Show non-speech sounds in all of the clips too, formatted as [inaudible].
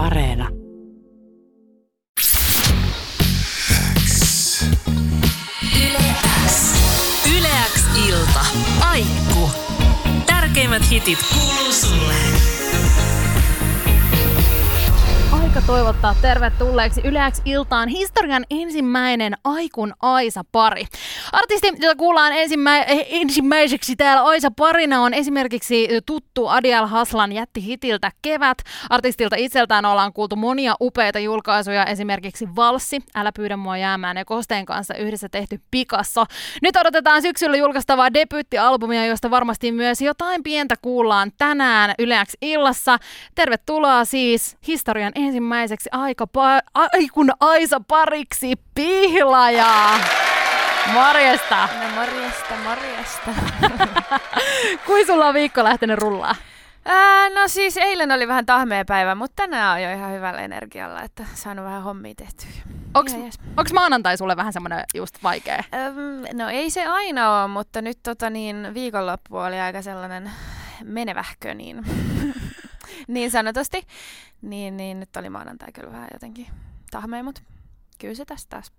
Areena. Yleäks ilta. Aikku. Tärkeimmät hitit kuuluu sulle. Toivottaa tervetulleeksi Yleäks iltaan historian ensimmäinen Aikun Aisa-pari. Artisti, jota kuullaan ensimmä- ensimmäiseksi täällä Aisa-parina, on esimerkiksi tuttu Adiel Haslan jättihitiltä Kevät. Artistilta itseltään ollaan kuultu monia upeita julkaisuja, esimerkiksi Valssi, Älä pyydä mua jäämään ja Kosteen kanssa yhdessä tehty Picasso. Nyt odotetaan syksyllä julkaistavaa debyyttialbumia, josta varmasti myös jotain pientä kuullaan tänään Yleäks illassa. Tervetuloa siis historian ensimmäiseksi aika pa- Aikun Aisa pariksi Pihlaja. Morjesta! No morjesta, morjesta. [laughs] Kuin sulla on viikko lähtenyt rullaa? Ää, no siis eilen oli vähän tahmea päivä, mutta tänään on jo ihan hyvällä energialla, että saanut vähän hommia tehtyä. Onks, jees. onks maanantai sulle vähän semmonen just vaikea? Öm, no ei se aina ole, mutta nyt tota niin, viikonloppu oli aika sellainen menevähkö niin, niin sanotusti. Niin, niin nyt oli maanantai kyllä vähän jotenkin tahmea, mutta kyllä se tästä taas.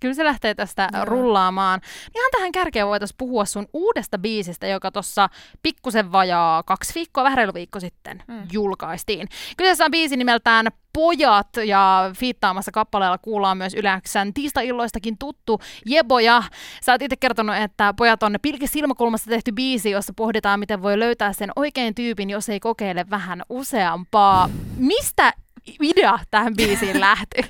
Kyllä se lähtee tästä Joo. rullaamaan. Ihan tähän kärkeen voitaisiin puhua sun uudesta biisistä, joka tuossa pikkusen vajaa kaksi viikkoa, vähän reilu viikko sitten Mm. julkaistiin. Kyseessä on biisi nimeltään Pojat ja fiittaamassa kappaleella kuullaan myös Yläksän tiistai-illoistakin tuttu Jeboja. Sä oot itse kertonut, että Pojat on pilke silmäkulmasta tehty biisi, jossa pohditaan, miten voi löytää sen oikein tyypin, jos ei kokeile vähän useampaa. Mistä idea tähän biisiin [laughs] lähti?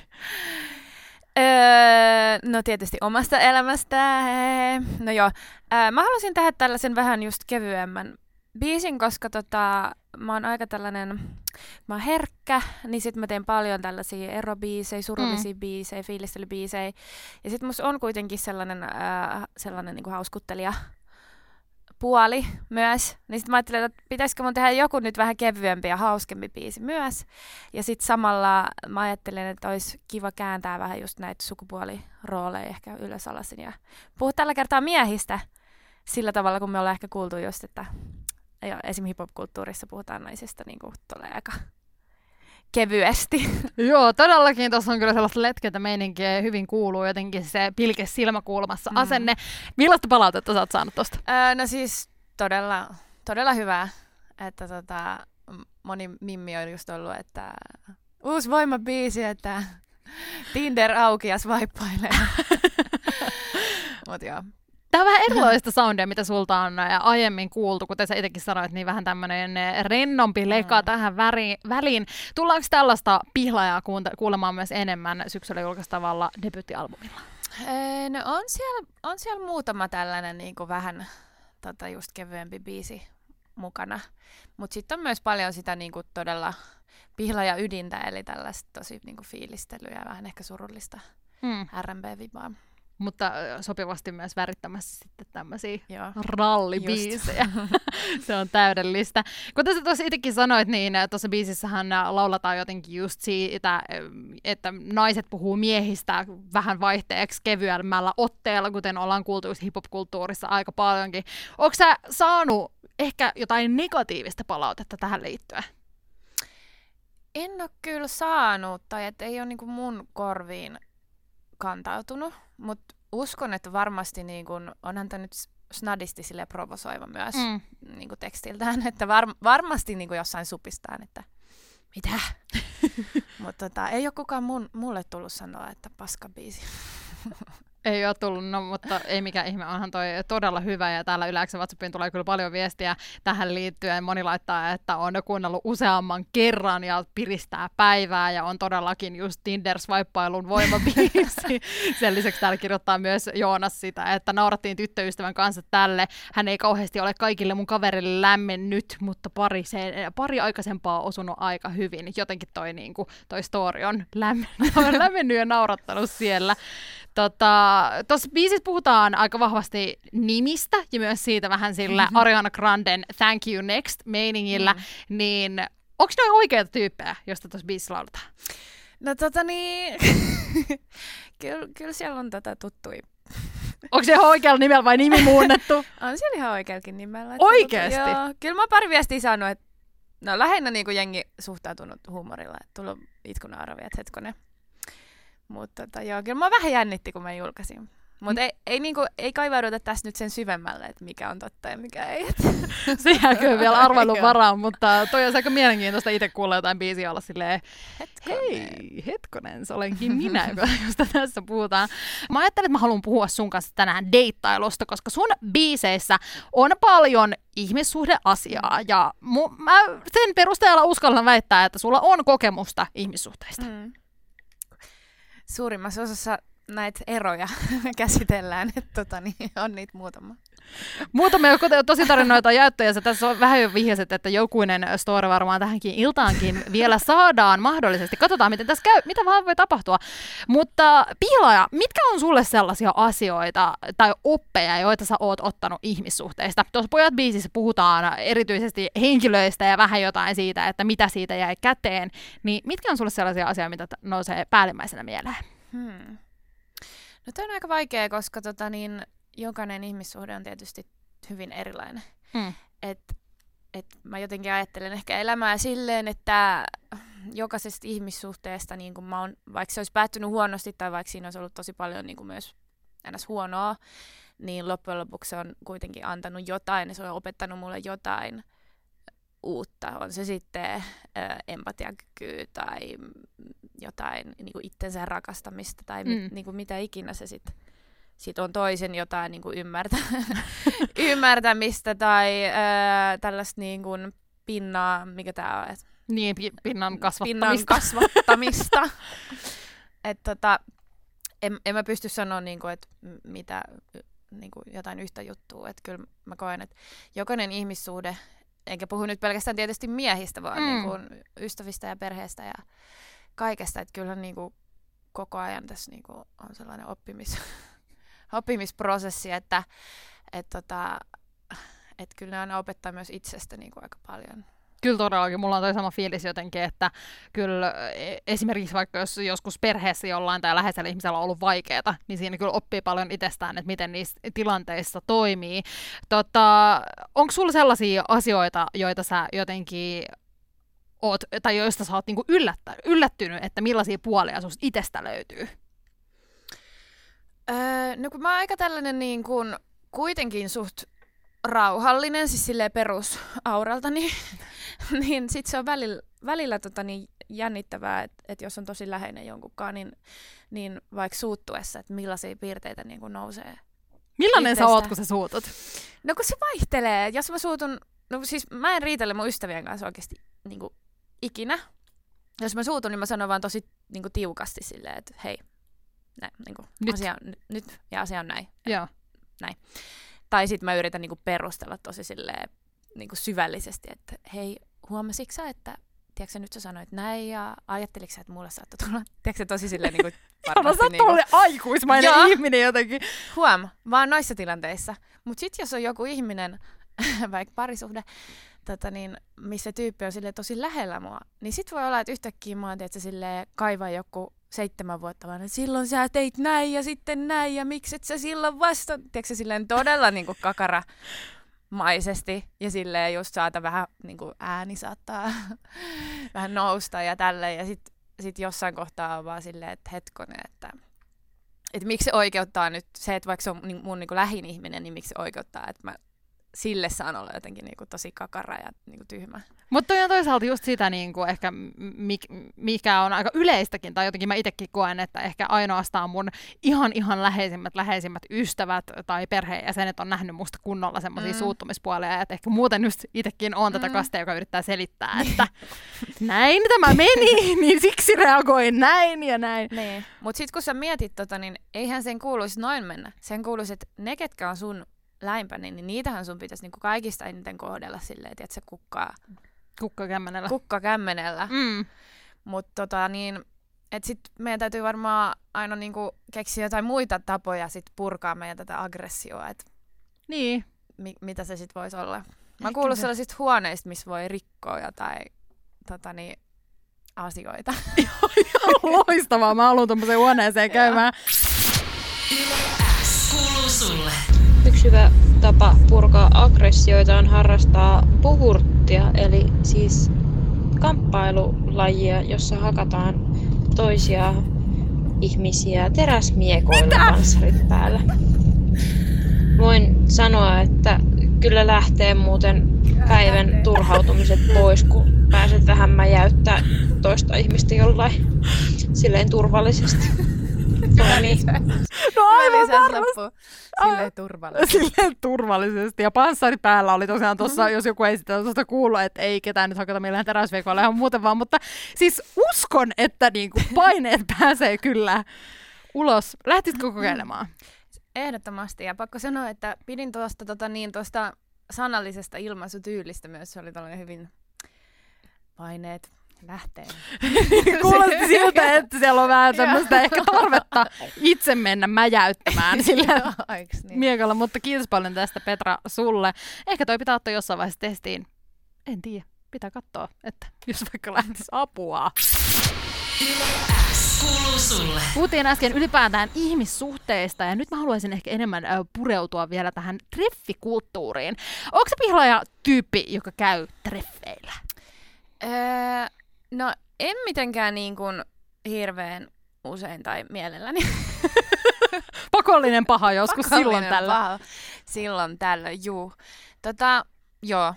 Öö, no tietysti omasta elämästä. No joo, öö, mä halusin tehdä tällaisen vähän just kevyemmän biisin, koska tota, mä oon aika tällainen, mä oon herkkä, niin sit mä teen paljon tällaisia erobiisejä, surullisia mm. biisejä, fiilistelybiisejä. Ja sit musta on kuitenkin sellainen, öö, sellainen niinku hauskuttelija puoli myös. Niin sit mä ajattelin, että pitäisikö mun tehdä joku nyt vähän kevyempi ja hauskempi biisi myös. Ja sitten samalla mä ajattelin, että olisi kiva kääntää vähän just näitä sukupuolirooleja ehkä ylös alasin. Ja puhua tällä kertaa miehistä sillä tavalla, kun me ollaan ehkä kuultu just, että jo, esim. hip-hop-kulttuurissa puhutaan naisista niin kuin aika kevyesti. [laughs] Joo, todellakin tuossa on kyllä sellaista letketä meininkiä hyvin kuuluu jotenkin se pilke silmäkulmassa Mm. asenne. Millaista palautetta sä oot saanut tosta? öö, no siis todella, todella hyvää, että tota, moni mimmi on just ollut, että uusi voimabiisi, että [laughs] Tinder auki ja swipeilee. [laughs] Mut joo. Tämä on vähän erilaista soundia, mitä sulta on ä, aiemmin kuultu, kuten sä itsekin sanoit, niin vähän tämmöinen rennompi leka Mm. tähän väri, väliin. Tullaanko tällaista pihlajaa kuulemaan myös enemmän syksyllä julkaistavalla debyyttialbumilla? Öö, no on siellä, on siellä muutama tällainen niin kuin vähän tota, just kevyempi biisi mukana. Mutta sitten on myös paljon sitä niin kuin todella pihla ja ydintä, eli tällaista tosi niin kuin fiilistelyä ja vähän ehkä surullista Hmm. R&B-vibaa. Mutta sopivasti myös värittämässä sitten tämmöisiä rallibiisejä. [laughs] se on täydellistä. Kuten sä tuossa itsekin sanoit, niin tuossa biisissähän äh, lauletaan jotenkin just siitä, että naiset puhuu miehistä vähän vaihteeksi kevyemmällä otteella, kuten ollaan kuultu just hip-hop-kulttuurissa aika paljonkin. Onko sä saanut ehkä jotain negatiivista palautetta tähän liittyen? En ole kyllä saanut, tai että ei ole niinku mun korviin kantautunut, mutta uskon, että varmasti niinku, onhan tämä nyt snadisti sille provosoiva myös Mm. niinku tekstiltään, [laughs] että var, varmasti niinku jossain supistaan, että mitä? [laughs] mutta tota, ei ole kukaan mun, mulle tullut sanoa, että paska biisi. [laughs] Ei ole tullut, no, mutta ei mikään ihme, onhan toi todella hyvä ja täällä yleensä WhatsAppiin tulee kyllä paljon viestiä tähän liittyen. Moni laittaa, että on kuunnellut useamman kerran ja piristää päivää ja on todellakin just tinder swipeailun voimabiisi. [laughs] Sen lisäksi täällä kirjoittaa myös Joonas sitä, että naurattiin tyttöystävän kanssa tälle. Hän ei kauheasti ole kaikille mun kaverille lämmennyt, mutta pari, se, pari aikaisempaa osunut aika hyvin. Jotenkin toi, niin kuin, toi story on lämmen, [laughs] lämmennyt ja naurattanut siellä. Tota, Tuossa biisissä puhutaan aika vahvasti nimistä ja myös siitä vähän sillä Mhm. [laughs] Ariana Granden Thank You Next meiningillä, Mm. niin onko ne oikeita tyyppejä, josta tuossa biisissä lauletaan? No tota niin, [laughs] kyllä, kyllä siellä on tätä tuttui. [laughs] Onko se ihan oikealla nimellä vai nimi muunnettu? On siellä ihan oikeallakin nimellä. että Oikeesti? Tota, joo, kyllä mä oon pari viestiä saanut, että no lähinnä niin kuin jengi suhtautunut huumorilla, että tullut itkunaaravia, että hetkonen. Mutta tota, joo, kyllä mä vähän jännitti, kun mä julkaisin. Mutta ei, ei, niinku, ei kaivauduta tässä nyt sen syvemmälle, että mikä on totta ja mikä ei. [laughs] Se jää kyllä vielä arvailun varaan, mutta toi on aika mielenkiintoista itse kuulla jotain biisiä olla silleen, hetkonen. hei, hetkonen, se olenkin minä, [laughs] josta tässä puhutaan. Mä ajattelin, että mä haluan puhua sun kanssa tänään deittailusta, koska sun biiseissä on paljon ihmissuhdeasiaa ja mu- mä sen perusteella uskallan väittää, että sulla on kokemusta ihmissuhteista. Mm. Suurimmassa osassa näitä eroja [laughs] käsitellään, että tota, niin on niitä muutama. Muutamia tosi tarinoita jaettu ja tässä on vähän jo vihjaset, että jokuinen story varmaan tähänkin iltaankin vielä saadaan mahdollisesti. Katsotaan, miten tässä käy, mitä vaan voi tapahtua. Mutta Piilaja, mitkä on sulle sellaisia asioita tai oppeja, joita sä oot ottanut ihmissuhteista? Tuossa Pojat biisissä puhutaan erityisesti henkilöistä ja vähän jotain siitä, että mitä siitä jäi käteen. Niin mitkä on sulle sellaisia asioita, mitä nousee päällimmäisenä mieleen? Hmm. No tämä on aika vaikea, koska tota, niin, jokainen ihmissuhde on tietysti hyvin erilainen. Mm. Et, et mä jotenkin ajattelen ehkä elämää silleen, että jokaisesta ihmissuhteesta, niin kun mä oon, vaikka se olisi päättynyt huonosti tai vaikka siinä olisi ollut tosi paljon niin kuin myös ns. huonoa, niin loppujen lopuksi se on kuitenkin antanut jotain ja se on opettanut mulle jotain uutta. On se sitten ä, empatiakyky tai jotain niin kuin itsensä rakastamista tai mm. mit, niin kuin mitä ikinä se sitten sit on toisen jotain niin kuin ymmärtä, [laughs] ymmärtämistä tai ää, tällaista niin kuin pinnaa, mikä tämä on? Et, niin, pi- pinnan kasvattamista. Pinnan kasvattamista. [laughs] et, tota, en, en mä pysty sanoa, niin kuin, että mitä niin kuin jotain yhtä juttua. Että kyllä mä koen, että jokainen ihmissuhde, enkä puhu nyt pelkästään tietysti miehistä, vaan mm. niin kuin ystävistä ja perheestä ja kaikesta, että kyllähän niin kuin koko ajan tässä niin kuin on sellainen oppimis, [laughs] oppimisprosessi, että et tota, et kyllä ne aina opettaa myös itsestä niin kuin aika paljon. Kyllä todellakin, mulla on toi sama fiilis jotenkin, että kyllä e, esimerkiksi vaikka jos joskus perheessä jollain tai läheisellä ihmisellä on ollut vaikeaa, niin siinä kyllä oppii paljon itsestään, että miten niissä tilanteissa toimii. Tota, onko sulla sellaisia asioita, joita sä jotenkin oot, tai joista sä oot niinku yllättä, yllättynyt, että millaisia puolia susta itsestä löytyy? Öö, no kun mä oon aika tällainen niin kuin, kuitenkin suht rauhallinen, siis silleen perusauralta, [laughs] niin, niin sit se on välillä, välillä tota niin jännittävää, että et jos on tosi läheinen jonkunkaan, niin, niin vaikka suuttuessa, että millaisia piirteitä niin kuin nousee. Millainen itsestä. sä oot, kun sä suutut? No kun se vaihtelee. Jos mä suutun, no siis mä en riitele mun ystävien kanssa oikeasti niin kuin ikinä. Jos mä suutun, niin mä sanon vaan tosi niin kuin, tiukasti silleen, että hei, näin, niin kuin, nyt. Asia on, nyt ja asia on näin. Joo. Näin. Tai sitten mä yritän niin kuin, perustella tosi silleen, niin kuin, syvällisesti, että hei, huomasitko sä, että tiedätkö nyt sä sanoit näin ja ajatteliko sä, että mulle saattoi tulla, [laughs] tiedätkö tosi silleen [laughs] niin kuin varmasti Joo, niin kuin... aikuismainen Joo. ihminen jotenkin. Huom, vaan noissa tilanteissa. Mutta sitten jos on joku ihminen, [laughs] vaikka parisuhde, tota niin, missä tyyppi on sille tosi lähellä mua, niin sit voi olla, että yhtäkkiä mä oon sille kaivaa joku seitsemän vuotta että silloin sä teit näin ja sitten näin ja miksi et sä silloin vasta, tiedätkö silleen todella niinku kakara maisesti ja silleen just saata vähän niin kuin ääni saattaa [laughs] vähän nousta ja tälleen. Ja sitten sit jossain kohtaa on vaan silleen, että hetkonen, että että miksi se oikeuttaa nyt se, että vaikka se on mun niin kuin lähin ihminen, niin miksi se oikeuttaa, että mä sille saan olla jotenkin niinku tosi kakara ja niinku tyhmä. Mutta on toisaalta just sitä niinku ehkä, mikä on aika yleistäkin, tai jotenkin mä itsekin koen, että ehkä ainoastaan mun ihan ihan läheisimmät läheisimmät ystävät tai perheenjäsenet on nähnyt musta kunnolla semmoisia mm. suuttumispuolia, että ehkä muuten just itsekin on tätä mm. kastia, joka yrittää selittää, että [laughs] näin tämä meni, [laughs] niin siksi reagoin näin ja näin. Niin. Mutta sitten kun sä mietit tota, niin eihän sen kuuluisi noin mennä. Sen kuuluisi, että ne, ketkä on sun läimpäni, niin niitähän sun pitäisi niinku kaikista eniten kohdella silleen, että se kukkaa. Kukkakämmenellä. Kukkakämmenellä. Mm. Mutta tota niin, et sit meidän täytyy varmaan aina niinku keksiä jotain muita tapoja sit purkaa meidän tätä aggressioa, että niin. mi- mitä se sitten voisi olla. Mä se... sellaisista huoneista, missä voi rikkoa jotain tota niin, asioita. [laughs] Loistavaa, mä haluan tuommoiseen huoneeseen käymään. Yksi hyvä tapa purkaa aggressioita on harrastaa puhur- sporttia, eli siis kamppailulajia, jossa hakataan toisia ihmisiä teräsmiekoilla panssarit päällä. Voin sanoa, että kyllä lähtee muuten päivän turhautumiset pois, kun pääset vähän mäjäyttää toista ihmistä jollain silleen turvallisesti. Toimii. No aivan varmasti. Silleen turvallisesti. [laughs] Silleen turvallisesti. Ja panssari päällä oli tosiaan tuossa, jos joku ei sitä tuosta kuullut, että ei ketään nyt hakata millään teräsveikoilla ihan muuten vaan, mutta siis uskon, että niinku [laughs] paineet pääsee kyllä ulos. Lähtisikö kokeilemaan? Ehdottomasti. Ja pakko sanoa, että pidin tuosta tota, niin, tuosta sanallisesta ilmaisutyylistä myös. Se oli tällainen hyvin paineet lähtee. [laughs] Kuulosti siltä, että siellä on vähän tämmöistä ehkä tarvetta itse mennä mäjäyttämään [laughs] sillä niin? miekalla, mutta kiitos paljon tästä Petra sulle. Ehkä toi pitää ottaa jossain vaiheessa testiin. En tiedä, pitää katsoa, että jos vaikka lähtisi apua. Puhuttiin äsken ylipäätään ihmissuhteista ja nyt mä haluaisin ehkä enemmän pureutua vielä tähän treffikulttuuriin. Onko se pihlaaja tyyppi, joka käy treffeillä? Öö, no en mitenkään niin kuin hirveän usein tai mielelläni. [laughs] Pakollinen paha joskus silloin Pakollinen tällä. paha. Silloin tällöin, juu. Tota, joo.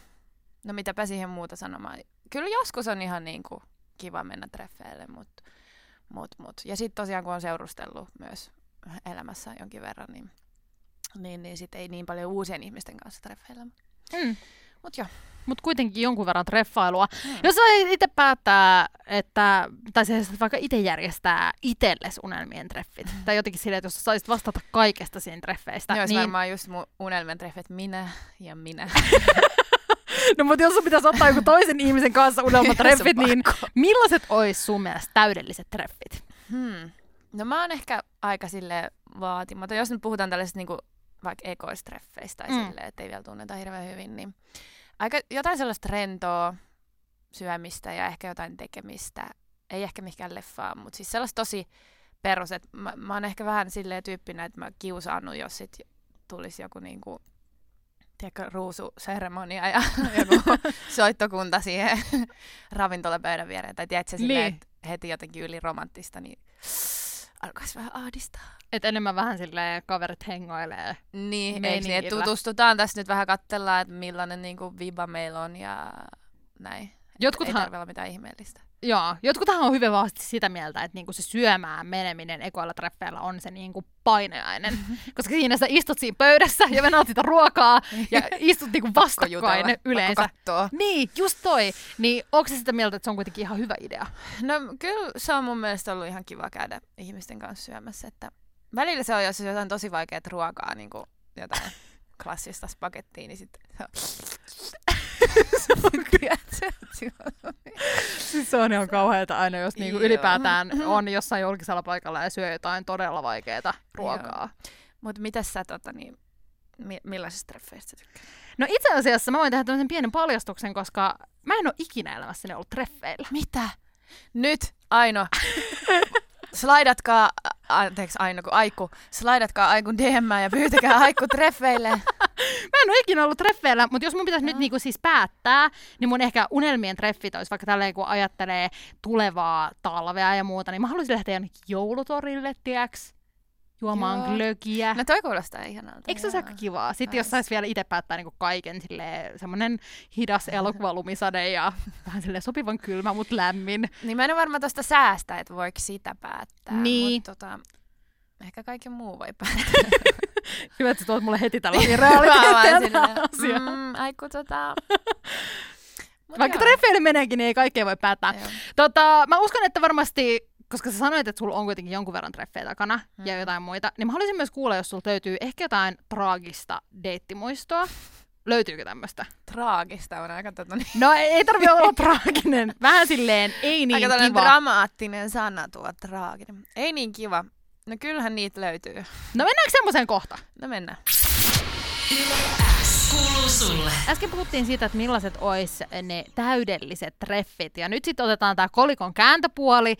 No mitäpä siihen muuta sanomaan. Kyllä joskus on ihan niin kuin kiva mennä treffeille, mutta mut, mut. Ja sitten tosiaan kun on seurustellut myös elämässä jonkin verran, niin, niin, niin sitten ei niin paljon uusien ihmisten kanssa treffeillä. Mm. Mutta joo. Mutta kuitenkin jonkun verran treffailua. Mm. Jos sä itse päättää, että, tai se vaikka itse järjestää itsellesi unelmien treffit, tai jotenkin silleen, että jos sä saisit vastata kaikesta siinä treffeistä, Ne olisi niin, varmaan just mun unelmien treffit minä ja minä. [laughs] no mutta jos sun pitäisi ottaa joku toisen ihmisen kanssa unelmatreffit, [laughs] niin millaiset olisi sun mielestä täydelliset treffit? Hmm. No mä oon ehkä aika sille vaatimaton. Jos nyt puhutaan tällaisista niinku, vaikka ekoistreffeistä tai Mm. silleen, että ei vielä tunneta hirveän hyvin, niin aika jotain sellaista rentoa syömistä ja ehkä jotain tekemistä. Ei ehkä mikään leffaa, mutta siis sellaista tosi perus, että mä, mä oon ehkä vähän silleen tyyppinä, että mä kiusaannut, jos sit tulisi joku niinku, tiedätkö, ruususeremonia ja [laughs] joku soittokunta siihen [laughs] ravintolapöydän viereen. Tai tiedätkö, silleen, Niin. että heti jotenkin yli romanttista, niin alkaisi vähän ahdistaa. Et enemmän vähän silleen kaverit hengoilee. Niin, eikö niin, että tutustutaan tässä nyt vähän katsellaan, että millainen niinku viba meillä on ja näin. Ei Jotkuthan, tarvitse olla mitään ihmeellistä. Joo, jotkuthan on hyvin vahvasti sitä mieltä, että niinku se syömään meneminen ekoilla treffeillä on se niinku paineainen. [laughs] Koska siinä sä istut siinä pöydässä ja venaat sitä ruokaa ja [laughs] istut niinku vastakkain yleensä. Niin, just toi. Niin onko se sitä mieltä, että se on kuitenkin ihan hyvä idea? No kyllä se on mun mielestä ollut ihan kiva käydä ihmisten kanssa syömässä, että välillä se on, jos on jotain tosi vaikeaa ruokaa, [laughs] niin kuin jotain klassista spagettia, niin sitten Siis se on ihan kauheata aina, jos niinku ylipäätään [clears throat] on jossain julkisella paikalla ja syö jotain todella vaikeaa ruokaa. Mut mitäs sä, tota, niin, mi- millaisista treffeistä tykkäät? No itse asiassa mä voin tehdä tämmöisen pienen paljastuksen, koska mä en ole ikinä elämässäni ollut treffeillä. Mitä? Nyt, Aino. [laughs] Slaidatkaa, anteeksi Aino, kun Aiku, slaidatkaa Aikun DM ja pyytäkää Aikku treffeille. [laughs] Mä en ole ikinä ollut treffeillä, mutta jos mun pitäisi nyt niinku siis päättää, niin mun ehkä unelmien treffit olisi vaikka tälleen, kun ajattelee tulevaa talvea ja muuta, niin mä haluaisin lähteä jonnekin joulutorille, tiiäks? Juomaan Joo. glögiä. No toi kuulostaa ihanalta. Eikö se joo. aika kivaa? Sitten jos Ais. saisi vielä itse päättää niinku kaiken, silleen, semmoinen hidas [laughs] elokuvalumisade ja [laughs] vähän silleen sopivan kylmä, mutta lämmin. Niin mä en ole varma tuosta säästä, että voiko sitä päättää. Niin. Mutta tota, ehkä kaiken muu voi päättää. [laughs] Hyvä, että tuot mulle heti tällaisia realiteetteja. Mm, aiku tota... Mut Vaikka treffeille meneekin, niin ei kaikkea voi päättää. Joo. Tota, mä uskon, että varmasti, koska sä sanoit, että sulla on kuitenkin jonkun verran treffejä takana Mm. ja jotain muita, niin mä haluaisin myös kuulla, jos sulla löytyy ehkä jotain traagista deittimuistoa. Löytyykö tämmöistä? Traagista on aika tota, niin, No ei, ei tarvi olla [laughs] traaginen. Vähän silleen, ei niin aika kiva. dramaattinen sana tuo traaginen. Ei niin kiva. No kyllähän niitä löytyy. no mennäänkö semmoiseen kohta? No mennään. Sulle. Äsken puhuttiin siitä, että millaiset olisi ne täydelliset treffit. Ja nyt sitten otetaan tämä kolikon kääntöpuoli.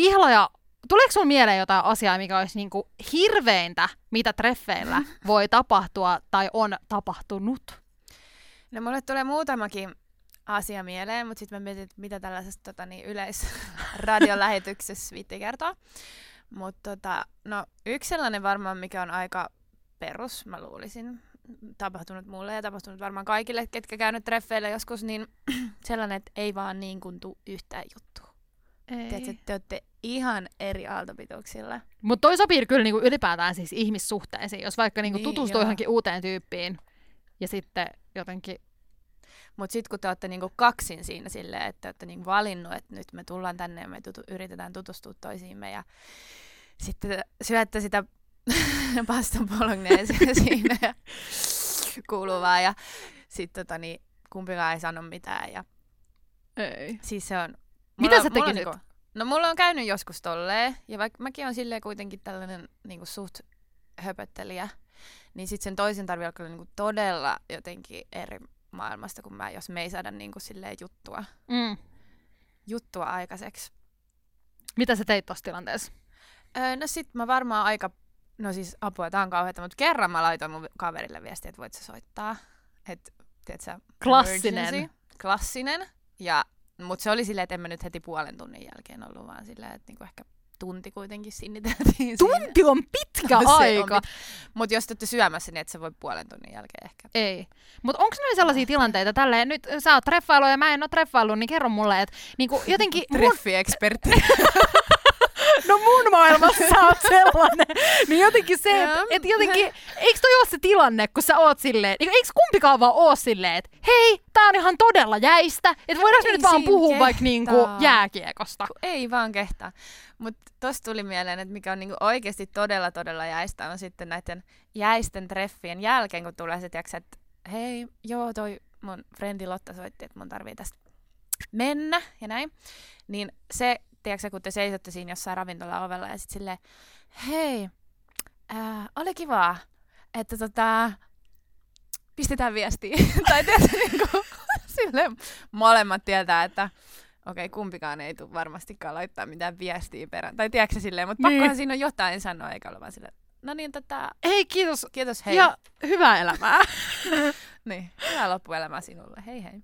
Pihlaja, tuleeko sinulla mieleen jotain asiaa, mikä olisi niinku hirveintä, mitä treffeillä voi tapahtua tai on tapahtunut? No mulle tulee muutamakin asia mieleen, mutta sitten mä mietin, että mitä tällaisessa tota, niin yleisradion lähetyksessä [laughs] viitti kertoa. Mutta tota, no, yksi sellainen varmaan, mikä on aika perus, mä luulisin, tapahtunut mulle ja tapahtunut varmaan kaikille, ketkä käynyt treffeillä joskus, niin [clears throat] sellainen, että ei vaan niin kuin tuu yhtään juttua. Tiedätkö, että te olette ihan eri aaltopituuksilla. Mutta toi sopii kyllä niinku ylipäätään siis ihmissuhteisiin, jos vaikka niinku Niin, tutustuu joo. johonkin uuteen tyyppiin ja sitten jotenkin... Mutta sitten kun te olette niinku kaksin siinä silleen, että te olette niinku valinnut, että nyt me tullaan tänne ja me tutu- yritetään tutustua toisiimme ja sitten te syötte sitä [laughs] paston bolognese [laughs] siinä ja kuuluu vaan ja sitten tota, niin, kumpikaan ei sano mitään ja Ei. siis se on... Mitä mulla- sä tekisit? Niinku, no mulla on käynyt joskus tolleen ja vaikka mäkin on silleen kuitenkin tällainen niinku suht höpöttelijä, niin sitten sen toisen tarvii olla niinku todella jotenkin eri maailmasta kuin mä, jos me ei saada niinku silleen juttua, Mm. juttua aikaiseksi. Mitä sä teit tuossa tilanteessa? Öö, no sit mä varmaan aika, no siis apua, tää on kauheata, mutta kerran mä laitoin mun kaverille viestiä, että voit sä soittaa. Et, tiedät sä, Klassinen. emergency. Klassinen. Ja, mutta se oli silleen, että en mä nyt heti puolen tunnin jälkeen ollut, vaan silleen, että niinku ehkä tunti kuitenkin sinniteltiin. Tunti on pitkä [laughs] No aika. Mutta jos te olette syömässä, niin et sä voi puolen tunnin jälkeen ehkä. Ei. Mutta onko noin sellaisia tilanteita tälleen, nyt sä oot treffailu ja mä en oo treffailu, niin kerro mulle, että niinku jotenkin mun, Treffiekspertti. [laughs] no mun maailmassa sä oot sellainen, niin jotenkin se, että et jotenkin, eikö toi ole se tilanne, kun sä oot silleen, niinku, eikö kumpikaan vaan oo silleen, että hei, tää on ihan todella jäistä, että voidaanko me nyt vaan puhua vaikka niinku kehtaa. jääkiekosta. Ei vaan kehtaa. Mutta tosta tuli mieleen, että mikä on niinku oikeasti todella todella jäistä, on sitten näiden jäisten treffien jälkeen, kun tulee se, tiiäks, että hei, joo, toi mun frendi Lotta soitti, että mun tarvii tästä mennä ja näin. Niin se, tiiäks, kun te seisotte siinä jossain ravintola ovella ja sitten silleen, hei, ää, oli kivaa, että tota, pistetään viestiä. [laughs] tai tiedätkö, niinku, [laughs] silleen molemmat tietää, että okei, kumpikaan ei tule varmastikaan laittaa mitään viestiä perään. Tai tiedätkö silleen, mutta Niin. pakkohan siinä on jotain sanoa, eikä ole vaan silleen, no niin, tota, Hei, kiitos. kiitos, hei. Ja hyvää elämää. [laughs] Niin, hyvää loppuelämää sinulle, hei hei.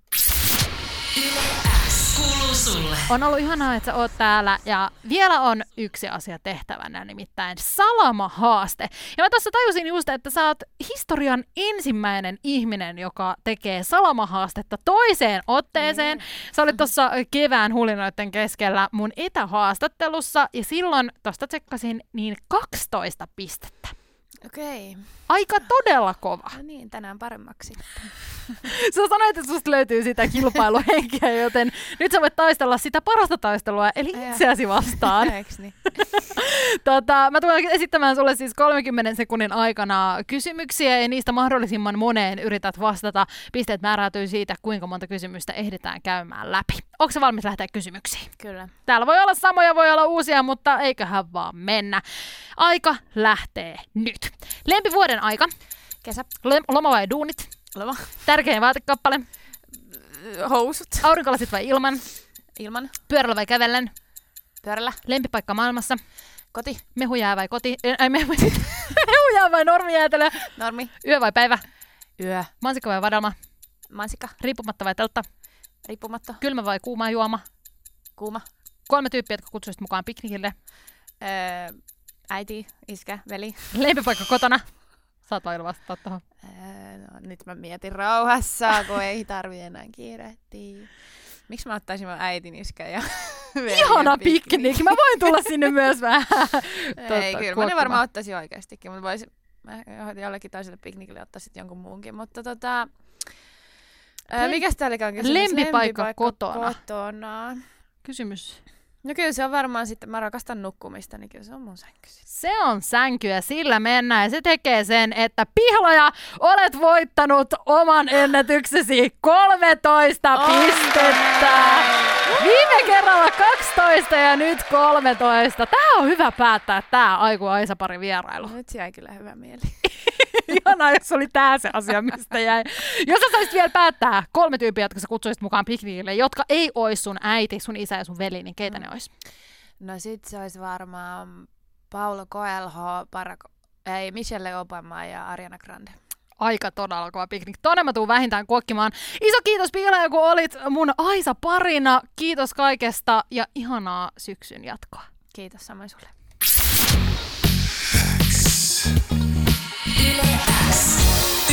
Kuuluu sulle. On ollut ihanaa, että sä oot täällä ja vielä on yksi asia tehtävänä, nimittäin salamahaaste. Ja mä tuossa tajusin just, että sä oot historian ensimmäinen ihminen, joka tekee salamahaastetta toiseen otteeseen. Sä olit tuossa kevään hulinoiden keskellä mun etähaastattelussa ja silloin tosta tsekkasin niin 12 pistettä. Okei, Aika todella kova. no niin, tänään paremmaksi. [laughs] Sä sanoit, että susta löytyy sitä kilpailuhenkeä, [laughs] joten nyt sä voit taistella sitä parasta taistelua, eli itseäsi vastaan. [laughs] Eiks niin? Tota, mä tulen esittämään sulle siis 30 sekunnin aikana kysymyksiä ja niistä mahdollisimman moneen yrität vastata. Pisteet määräytyy siitä, kuinka monta kysymystä ehditään käymään läpi. Onko se valmis lähteä kysymyksiin? Kyllä. Täällä voi olla samoja, voi olla uusia, mutta eiköhän vaan mennä. Aika lähtee nyt. Lempivuoden aika. Kesä, loma vai duunit? Loma, Tärkein vaatekappale. housut, Aurinkolasit vai ilman? ilman, Pyörällä vai kävellen? pyörällä, Lempipaikka maailmassa? koti, Mehujää vai koti? Ei, mehu... [laughs] Mehujää vai normijäätelö? normi, Yö vai päivä? yö, Mansikka vai vadelma? mansikka, Riippumatta vai teltta? riippumatta, Kylmä vai kuuma juoma? kuuma, Kolme tyyppiä, jotka kutsuisit mukaan piknikille. öö, äiti, iskä, veli. Lempipaikka kotona? Saat vaan vastata tuohon. Öö, no, nyt mä mietin rauhassa, kun ei tarvi enää kiirehtiä. Miksi mä ottaisin mun äitin iskä ja [laughs] Ihana piknik! Mä voin tulla sinne myös vähän. [laughs] Ei, kyllä mä ne varmaan ottaisin oikeastikin, mutta voisin mä jollekin toiselle piknikille ottaa sitten jonkun muunkin. Mutta tota, Lem- mikäs tää olikaan kysymys? Lempipaikka kotona. kotona. Kysymys. No kyllä se on varmaan sitten, mä rakastan nukkumista, niin kyllä se on mun sänky. Se on sänky ja sillä mennään ja se tekee sen, että pihlaja, olet voittanut oman ennätyksesi 13 Oh, pistettä. Viime kerralla 12 ja nyt 13. Tää on hyvä päättää tää Aiku Aisa-pari vierailu. Nyt jäi kyllä hyvä mieli. [laughs] Ihanaa, jos oli tää se asia, mistä jäi. Jos sä saisit vielä päättää kolme tyyppiä, jotka sä kutsuisit mukaan pikniille, jotka ei ois sun äiti, sun isä ja sun veli, niin keitä ne ois? No sit se olisi varmaan Paulo Coelho, Barack, ei, Michelle Obama ja Ariana Grande. aika todella kova piknik. Tonne mä tuun vähintään kuokkimaan. Iso kiitos Piila, kun olit mun Aisa parina. Kiitos kaikesta ja ihanaa syksyn jatkoa. Kiitos samoin sulle.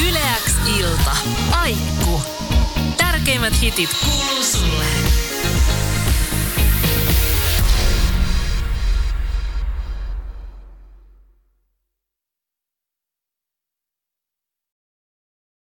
Yleäks ilta. Aikku. Tärkeimmät hitit kuuluu sulle.